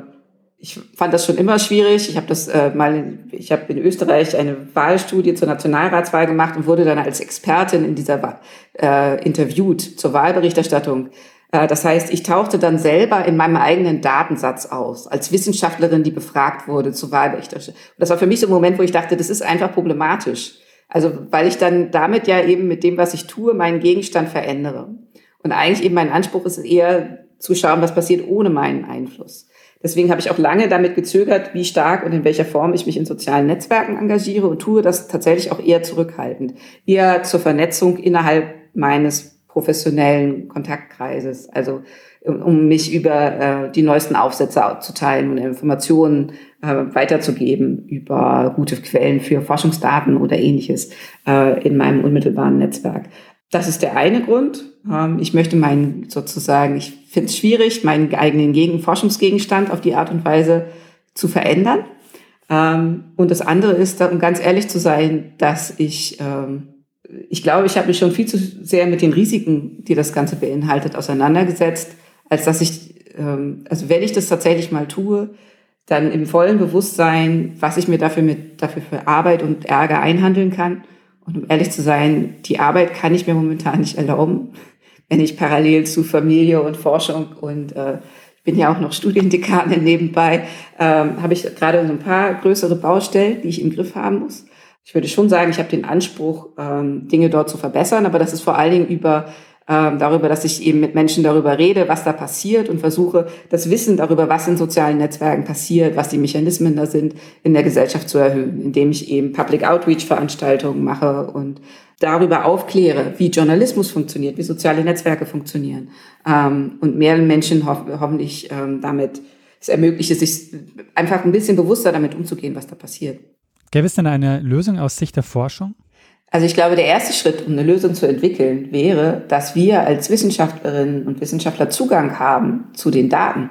ich fand das schon immer schwierig. Ich habe das äh, mal, ich habe in Österreich eine Wahlstudie zur Nationalratswahl gemacht und wurde dann als Expertin in dieser äh, interviewt zur Wahlberichterstattung. Äh, das heißt, ich tauchte dann selber in meinem eigenen Datensatz aus, als Wissenschaftlerin, die befragt wurde zu Wahlberichterstattung. Das war für mich so ein Moment, wo ich dachte, das ist einfach problematisch. Also, weil ich dann damit ja eben mit dem, was ich tue, meinen Gegenstand verändere. Und eigentlich eben mein Anspruch ist eher zu schauen, was passiert ohne meinen Einfluss. Deswegen habe ich auch lange damit gezögert, wie stark und in welcher Form ich mich in sozialen Netzwerken engagiere und tue das tatsächlich auch eher zurückhaltend. Eher zur Vernetzung innerhalb meines professionellen Kontaktkreises. Also um mich über äh, die neuesten Aufsätze zu teilen und Informationen äh, weiterzugeben über gute Quellen für Forschungsdaten oder ähnliches äh, in meinem unmittelbaren Netzwerk. Das ist der eine Grund. Ähm, ich möchte meinen sozusagen, ich finde es schwierig, meinen eigenen Gegen Forschungsgegenstand auf die Art und Weise zu verändern. Ähm, und das andere ist, um ganz ehrlich zu sein, dass ich ähm, ich glaube, ich habe mich schon viel zu sehr mit den Risiken, die das Ganze beinhaltet, auseinandergesetzt, als dass ich, also wenn ich das tatsächlich mal tue, dann im vollen Bewusstsein, was ich mir dafür mit, dafür für Arbeit und Ärger einhandeln kann. Und um ehrlich zu sein, die Arbeit kann ich mir momentan nicht erlauben, wenn ich parallel zu Familie und Forschung und äh, ich bin ja auch noch Studiendekanin nebenbei, ähm, habe ich gerade so ein paar größere Baustellen, die ich im Griff haben muss. Ich würde schon sagen, ich habe den Anspruch, ähm, Dinge dort zu verbessern, aber das ist vor allen Dingen über ähm, darüber, dass ich eben mit Menschen darüber rede, was da passiert und versuche, das Wissen darüber, was in sozialen Netzwerken passiert, was die Mechanismen da sind, in der Gesellschaft zu erhöhen, indem ich eben Public Outreach Veranstaltungen mache und darüber aufkläre, wie Journalismus funktioniert, wie soziale Netzwerke funktionieren ähm, und mehr Menschen ho hoffentlich ähm, damit es ermögliche, sich einfach ein bisschen bewusster damit umzugehen, was da passiert. Gäbe es denn eine Lösung aus Sicht der Forschung? Also ich glaube, der erste Schritt, um eine Lösung zu entwickeln, wäre, dass wir als Wissenschaftlerinnen und Wissenschaftler Zugang haben zu den Daten.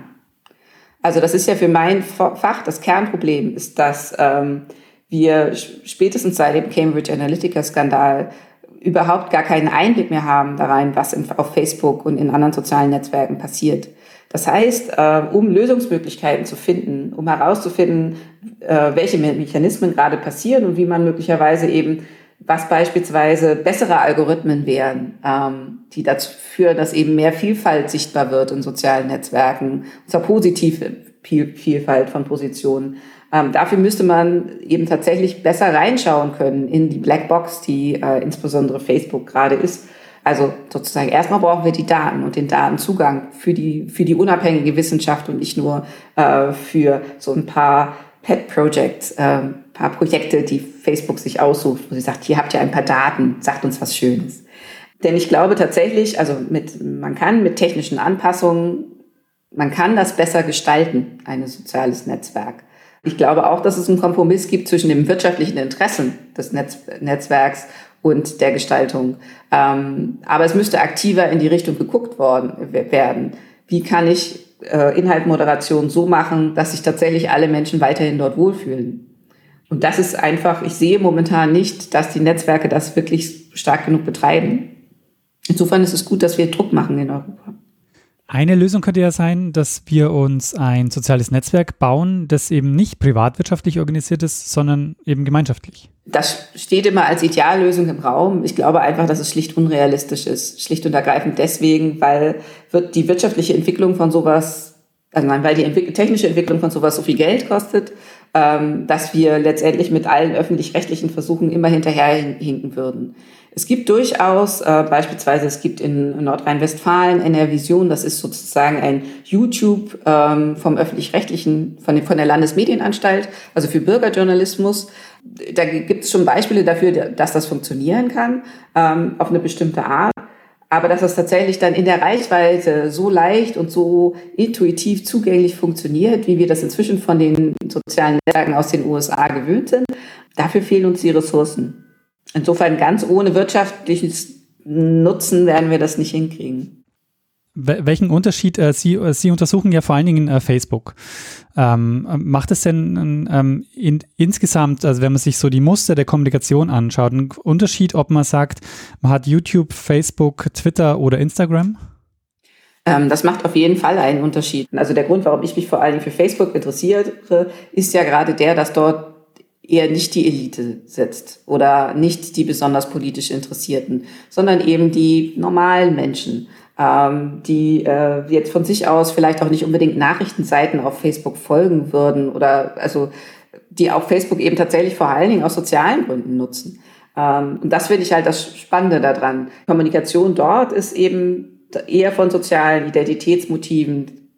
Also das ist ja für mein Fach das Kernproblem, ist, dass ähm, wir spätestens seit dem Cambridge Analytica-Skandal überhaupt gar keinen Einblick mehr haben da rein, was in, auf Facebook und in anderen sozialen Netzwerken passiert. Das heißt, äh, um Lösungsmöglichkeiten zu finden, um herauszufinden, äh, welche Mechanismen gerade passieren und wie man möglicherweise eben, was beispielsweise bessere Algorithmen wären, ähm, die dazu führen, dass eben mehr Vielfalt sichtbar wird in sozialen Netzwerken, und zwar positive Vielfalt von Positionen. Ähm, dafür müsste man eben tatsächlich besser reinschauen können in die Blackbox, die äh, insbesondere Facebook gerade ist also sozusagen erstmal brauchen wir die Daten und den Datenzugang für die, für die unabhängige Wissenschaft und nicht nur äh, für so ein paar Pet Projects, äh, paar Projekte, die Facebook sich aussucht, wo sie sagt, hier habt ihr ein paar Daten, sagt uns was Schönes. Denn ich glaube tatsächlich, also mit, man kann mit technischen Anpassungen, man kann das besser gestalten, ein soziales Netzwerk. Ich glaube auch, dass es einen Kompromiss gibt zwischen dem wirtschaftlichen Interessen des Netz Netzwerks und der Gestaltung. Ähm, aber es müsste aktiver in die Richtung geguckt worden werden. Wie kann ich äh, Inhaltmoderation so machen, dass sich tatsächlich alle Menschen weiterhin dort wohlfühlen. Und das ist einfach, ich sehe momentan nicht, dass die Netzwerke das wirklich stark genug betreiben. Insofern ist es gut, dass wir Druck machen in Europa. Eine Lösung könnte ja sein, dass wir uns ein soziales Netzwerk bauen, das eben nicht privatwirtschaftlich organisiert ist, sondern eben gemeinschaftlich. Das steht immer als Ideallösung im Raum. Ich glaube einfach, dass es schlicht unrealistisch ist. Schlicht und ergreifend deswegen, weil wird die wirtschaftliche Entwicklung von sowas, also nein, weil die technische Entwicklung von sowas so viel Geld kostet, dass wir letztendlich mit allen öffentlich-rechtlichen Versuchen immer hinterherhinken würden. Es gibt durchaus, äh, beispielsweise es gibt in Nordrhein-Westfalen NR-Vision, das ist sozusagen ein YouTube ähm, vom öffentlich-rechtlichen, von, von der Landesmedienanstalt, also für Bürgerjournalismus. Da gibt es schon Beispiele dafür, dass das funktionieren kann, ähm, auf eine bestimmte Art. Aber dass das tatsächlich dann in der Reichweite so leicht und so intuitiv zugänglich funktioniert, wie wir das inzwischen von den sozialen Netzwerken aus den USA gewöhnt sind, dafür fehlen uns die Ressourcen. Insofern ganz ohne wirtschaftliches Nutzen werden wir das nicht hinkriegen. Welchen Unterschied, äh, Sie, äh, Sie untersuchen ja vor allen Dingen äh, Facebook. Ähm, macht es denn ähm, in, insgesamt, also wenn man sich so die Muster der Kommunikation anschaut, einen Unterschied, ob man sagt, man hat YouTube, Facebook, Twitter oder Instagram? Ähm, das macht auf jeden Fall einen Unterschied. Also der Grund, warum ich mich vor allen Dingen für Facebook interessiere, ist ja gerade der, dass dort eher nicht die Elite sitzt oder nicht die besonders politisch Interessierten, sondern eben die normalen Menschen, die äh, jetzt von sich aus vielleicht auch nicht unbedingt Nachrichtenseiten auf Facebook folgen würden oder also die auch Facebook eben tatsächlich vor allen Dingen aus sozialen Gründen nutzen. Ähm, und das finde ich halt das Spannende daran. Kommunikation dort ist eben eher von sozialen Identitätsmotiven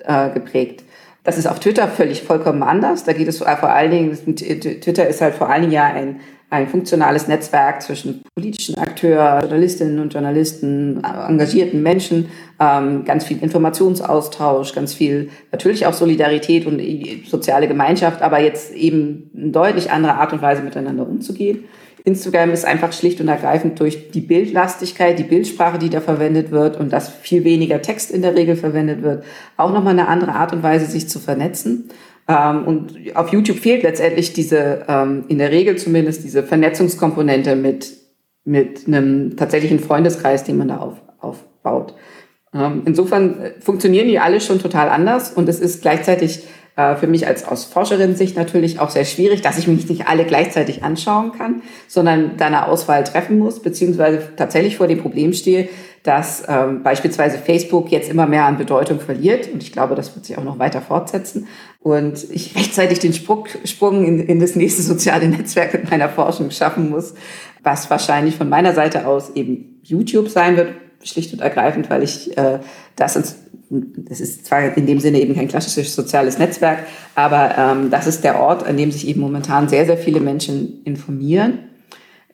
äh, geprägt. Das ist auf Twitter völlig vollkommen anders. Da geht es vor allen Dingen, Twitter ist halt vor allen Dingen ja ein, ein funktionales Netzwerk zwischen politischen Akteuren, Journalistinnen und Journalisten, engagierten Menschen, ähm, ganz viel Informationsaustausch, ganz viel natürlich auch Solidarität und soziale Gemeinschaft, aber jetzt eben eine deutlich andere Art und Weise miteinander umzugehen. Instagram ist einfach schlicht und ergreifend durch die Bildlastigkeit, die Bildsprache, die da verwendet wird und dass viel weniger Text in der Regel verwendet wird, auch nochmal eine andere Art und Weise, sich zu vernetzen. Ähm, und auf YouTube fehlt letztendlich diese, ähm, in der Regel zumindest, diese Vernetzungskomponente mit, mit einem tatsächlichen Freundeskreis, den man da auf, aufbaut. Ähm, insofern funktionieren die alle schon total anders und es ist gleichzeitig äh, für mich als aus Forscherin-Sicht natürlich auch sehr schwierig, dass ich mich nicht alle gleichzeitig anschauen kann, sondern da eine Auswahl treffen muss, beziehungsweise tatsächlich vor dem Problem stehe, dass ähm, beispielsweise Facebook jetzt immer mehr an Bedeutung verliert. Und ich glaube, das wird sich auch noch weiter fortsetzen. Und ich rechtzeitig den Sprung, Sprung in, in das nächste soziale Netzwerk mit meiner Forschung schaffen muss, was wahrscheinlich von meiner Seite aus eben YouTube sein wird, schlicht und ergreifend, weil ich äh, das ins das ist zwar in dem Sinne eben kein klassisches soziales Netzwerk, aber ähm, das ist der Ort, an dem sich eben momentan sehr, sehr viele Menschen informieren,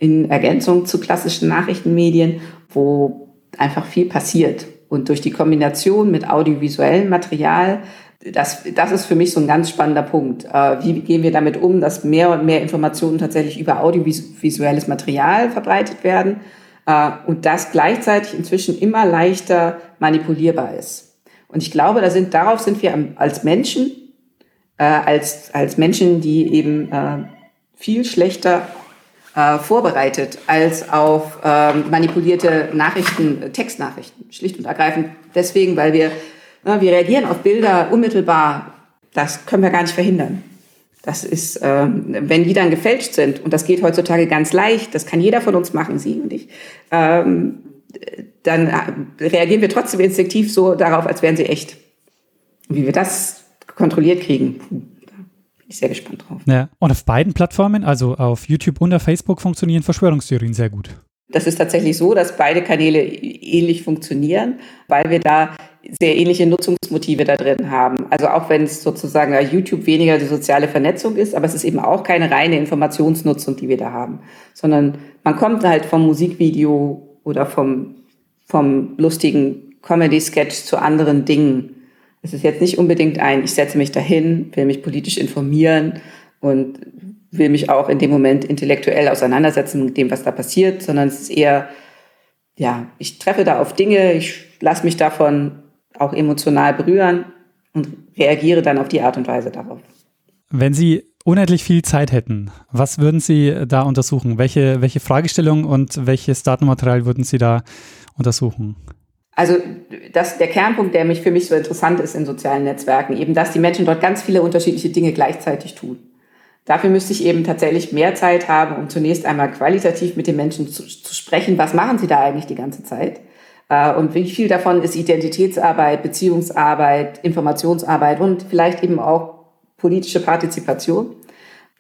in Ergänzung zu klassischen Nachrichtenmedien, wo einfach viel passiert. Und durch die Kombination mit audiovisuellem Material, das, das ist für mich so ein ganz spannender Punkt. Äh, wie gehen wir damit um, dass mehr und mehr Informationen tatsächlich über audiovisuelles Material verbreitet werden äh, und das gleichzeitig inzwischen immer leichter manipulierbar ist? Und ich glaube, da sind, darauf sind wir als Menschen, äh, als, als Menschen, die eben viel schlechter äh, vorbereitet als auf äh, manipulierte Nachrichten, Textnachrichten, schlicht und ergreifend. Deswegen, weil wir, äh, wir reagieren auf Bilder unmittelbar. Das können wir gar nicht verhindern. Das ist, äh, wenn die dann gefälscht sind, und das geht heutzutage ganz leicht, das kann jeder von uns machen, Sie und ich, ähm, dann reagieren wir trotzdem instinktiv so darauf, als wären sie echt. Wie wir das kontrolliert kriegen, bin ich sehr gespannt drauf. Ja. Und auf beiden Plattformen, also auf YouTube und auf Facebook, funktionieren Verschwörungstheorien sehr gut. Das ist tatsächlich so, dass beide Kanäle ähnlich funktionieren, weil wir da sehr ähnliche Nutzungsmotive da drin haben. Also auch wenn es sozusagen bei YouTube weniger die soziale Vernetzung ist, aber es ist eben auch keine reine Informationsnutzung, die wir da haben, sondern man kommt halt vom Musikvideo oder vom, vom lustigen Comedy-Sketch zu anderen Dingen. Es ist jetzt nicht unbedingt ein, ich setze mich dahin, will mich politisch informieren und will mich auch in dem Moment intellektuell auseinandersetzen mit dem, was da passiert, sondern es ist eher, ja, ich treffe da auf Dinge, ich lasse mich davon auch emotional berühren und reagiere dann auf die Art und Weise darauf. Wenn Sie unendlich viel Zeit hätten, was würden Sie da untersuchen? Welche, welche Fragestellung und welches Datenmaterial würden Sie da untersuchen? Also das der Kernpunkt, der mich für mich so interessant ist in sozialen Netzwerken, eben, dass die Menschen dort ganz viele unterschiedliche Dinge gleichzeitig tun. Dafür müsste ich eben tatsächlich mehr Zeit haben, um zunächst einmal qualitativ mit den Menschen zu, zu sprechen. Was machen sie da eigentlich die ganze Zeit? Äh, und wie viel davon ist Identitätsarbeit, Beziehungsarbeit, Informationsarbeit und vielleicht eben auch politische Partizipation?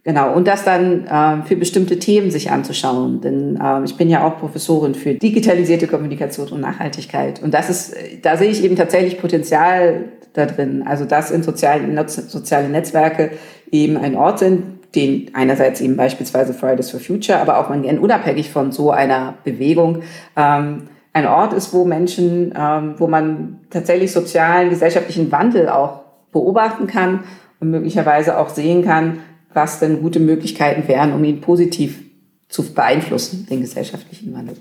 Genau, und das dann äh, für bestimmte Themen sich anzuschauen. Denn äh, ich bin ja auch Professorin für digitalisierte Kommunikation und Nachhaltigkeit. Und das ist, da sehe ich eben tatsächlich Potenzial da drin. Also dass in sozialen, soziale Netzwerke eben ein Ort sind, den einerseits eben beispielsweise Fridays for Future, aber auch man unabhängig von so einer Bewegung ähm, ein Ort ist, wo Menschen, ähm, wo man tatsächlich sozialen, gesellschaftlichen Wandel auch beobachten kann und möglicherweise auch sehen kann, was denn gute Möglichkeiten wären, um ihn positiv zu beeinflussen, den gesellschaftlichen Wandel.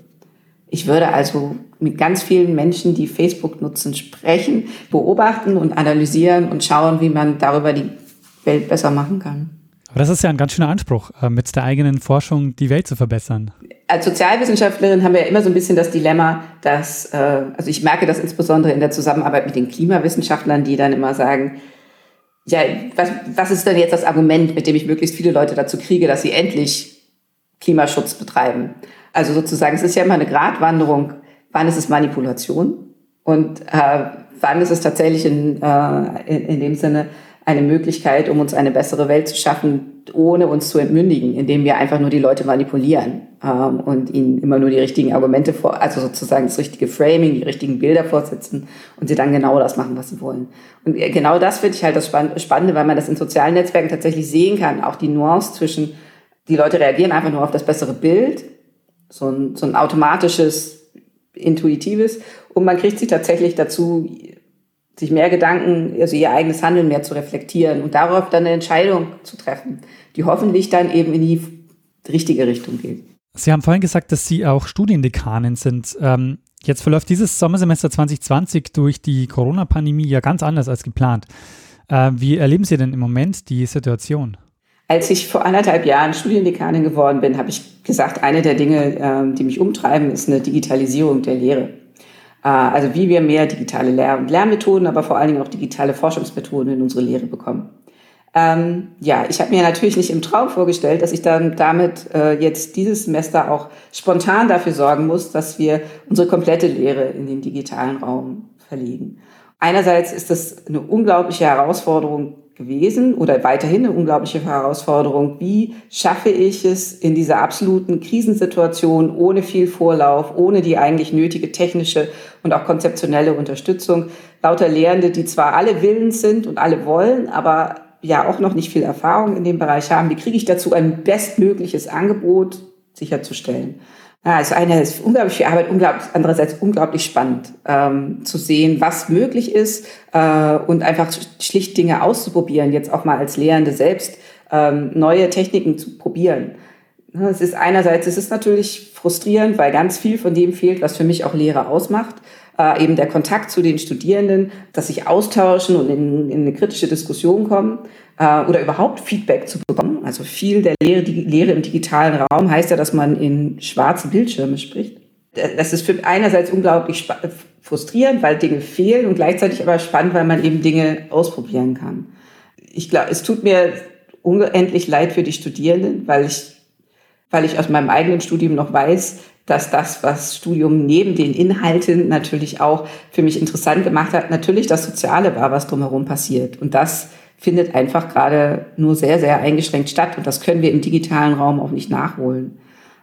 Ich würde also mit ganz vielen Menschen, die Facebook nutzen, sprechen, beobachten und analysieren und schauen, wie man darüber die Welt besser machen kann. Aber das ist ja ein ganz schöner Anspruch, äh, mit der eigenen Forschung die Welt zu verbessern. Als Sozialwissenschaftlerin haben wir ja immer so ein bisschen das Dilemma, dass, äh, also ich merke das insbesondere in der Zusammenarbeit mit den Klimawissenschaftlern, die dann immer sagen, ja, was, was ist denn jetzt das Argument, mit dem ich möglichst viele Leute dazu kriege, dass sie endlich Klimaschutz betreiben? Also sozusagen, es ist ja immer eine Gratwanderung, wann ist es Manipulation? Und äh, wann ist es tatsächlich in, äh, in, in dem Sinne eine Möglichkeit, um uns eine bessere Welt zu schaffen, ohne uns zu entmündigen, indem wir einfach nur die Leute manipulieren ähm, und ihnen immer nur die richtigen Argumente vor, also sozusagen das richtige Framing, die richtigen Bilder vorsetzen und sie dann genau das machen, was sie wollen. Und genau das finde ich halt das Spannende, weil man das in sozialen Netzwerken tatsächlich sehen kann, auch die Nuance zwischen, die Leute reagieren einfach nur auf das bessere Bild, so ein, so ein automatisches, intuitives, und man kriegt sie tatsächlich dazu, sich mehr Gedanken, also ihr eigenes Handeln mehr zu reflektieren und darauf dann eine Entscheidung zu treffen, die hoffentlich dann eben in die richtige Richtung geht. Sie haben vorhin gesagt, dass Sie auch Studiendekanin sind. Ähm, jetzt verläuft dieses Sommersemester 2020 durch die Corona-Pandemie ja ganz anders als geplant. Äh, wie erleben Sie denn im Moment die Situation? Als ich vor anderthalb Jahren Studiendekanin geworden bin, habe ich gesagt, eine der Dinge, ähm, die mich umtreiben, ist eine Digitalisierung der Lehre. Äh, also wie wir mehr digitale Lehr- und Lernmethoden, aber vor allen Dingen auch digitale Forschungsmethoden in unsere Lehre bekommen. Ähm, ja, ich habe mir natürlich nicht im Traum vorgestellt, dass ich dann damit äh, jetzt dieses Semester auch spontan dafür sorgen muss, dass wir unsere komplette Lehre in den digitalen Raum verlegen. Einerseits ist das eine unglaubliche Herausforderung gewesen oder weiterhin eine unglaubliche Herausforderung. Wie schaffe ich es in dieser absoluten Krisensituation ohne viel Vorlauf, ohne die eigentlich nötige technische und auch konzeptionelle Unterstützung, lauter Lehrende, die zwar alle willens sind und alle wollen, aber ja auch noch nicht viel Erfahrung in dem Bereich haben, wie kriege ich dazu ein bestmögliches Angebot sicherzustellen? Ja, also eine ist unglaublich viel Arbeit, unglaublich, andererseits unglaublich spannend ähm, zu sehen, was möglich ist äh, und einfach schlicht Dinge auszuprobieren, jetzt auch mal als Lehrende selbst ähm, neue Techniken zu probieren. Es ist einerseits, es ist natürlich frustrierend, weil ganz viel von dem fehlt, was für mich auch Lehre ausmacht. Äh, eben der Kontakt zu den Studierenden, dass sich austauschen und in, in eine kritische Diskussion kommen äh, oder überhaupt Feedback zu bekommen. Also viel der Lehre, die Lehre im digitalen Raum heißt ja, dass man in schwarze Bildschirme spricht. Das ist für einerseits unglaublich frustrierend, weil Dinge fehlen und gleichzeitig aber spannend, weil man eben Dinge ausprobieren kann. Ich glaube, es tut mir unendlich leid für die Studierenden, weil ich, weil ich aus meinem eigenen Studium noch weiß, dass das, was Studium neben den Inhalten natürlich auch für mich interessant gemacht hat, natürlich das Soziale war, was drumherum passiert. Und das findet einfach gerade nur sehr, sehr eingeschränkt statt. Und das können wir im digitalen Raum auch nicht nachholen.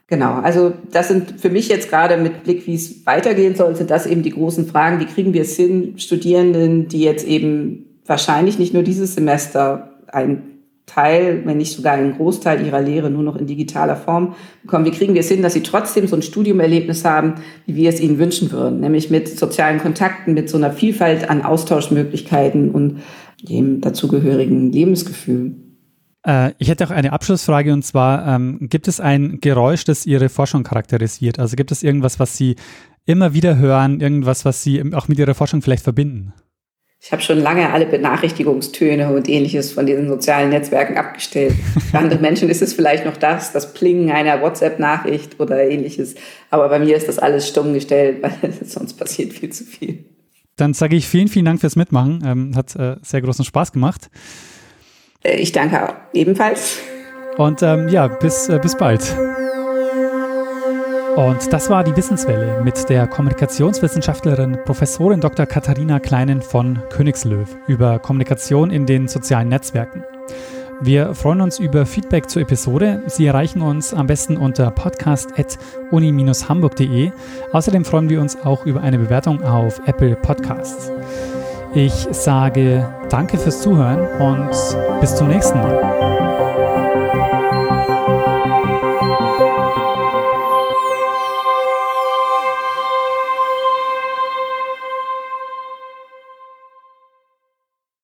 Genau, also das sind für mich jetzt gerade mit Blick, wie es weitergehen soll, sind das eben die großen Fragen. Wie kriegen wir es hin, Studierenden, die jetzt eben wahrscheinlich nicht nur dieses Semester ein Teil, wenn nicht sogar einen Großteil ihrer Lehre nur noch in digitaler Form bekommen. Wie kriegen wir es hin, dass sie trotzdem so ein Studiumerlebnis haben, wie wir es ihnen wünschen würden, nämlich mit sozialen Kontakten, mit so einer Vielfalt an Austauschmöglichkeiten und dem dazugehörigen Lebensgefühl. Äh, ich hätte auch eine Abschlussfrage und zwar, ähm, gibt es ein Geräusch, das Ihre Forschung charakterisiert? Also gibt es irgendwas, was Sie immer wieder hören, irgendwas, was Sie auch mit Ihrer Forschung vielleicht verbinden? Ich habe schon lange alle Benachrichtigungstöne und ähnliches von diesen sozialen Netzwerken abgestellt. Für andere Menschen ist es vielleicht noch das, das Plingen einer WhatsApp-Nachricht oder ähnliches. Aber bei mir ist das alles stumm gestellt, weil sonst passiert viel zu viel. Dann sage ich vielen, vielen Dank fürs Mitmachen. Ähm, hat äh, sehr großen Spaß gemacht. Äh, ich danke auch ebenfalls. Und ähm, ja, bis, äh, bis bald. Und das war die Wissenswelle mit der Kommunikationswissenschaftlerin Professorin Dr. Katharina Kleinen von Königslöw über Kommunikation in den sozialen Netzwerken. Wir freuen uns über Feedback zur Episode. Sie erreichen uns am besten unter podcast.uni-hamburg.de. Außerdem freuen wir uns auch über eine Bewertung auf Apple Podcasts. Ich sage danke fürs Zuhören und bis zum nächsten Mal.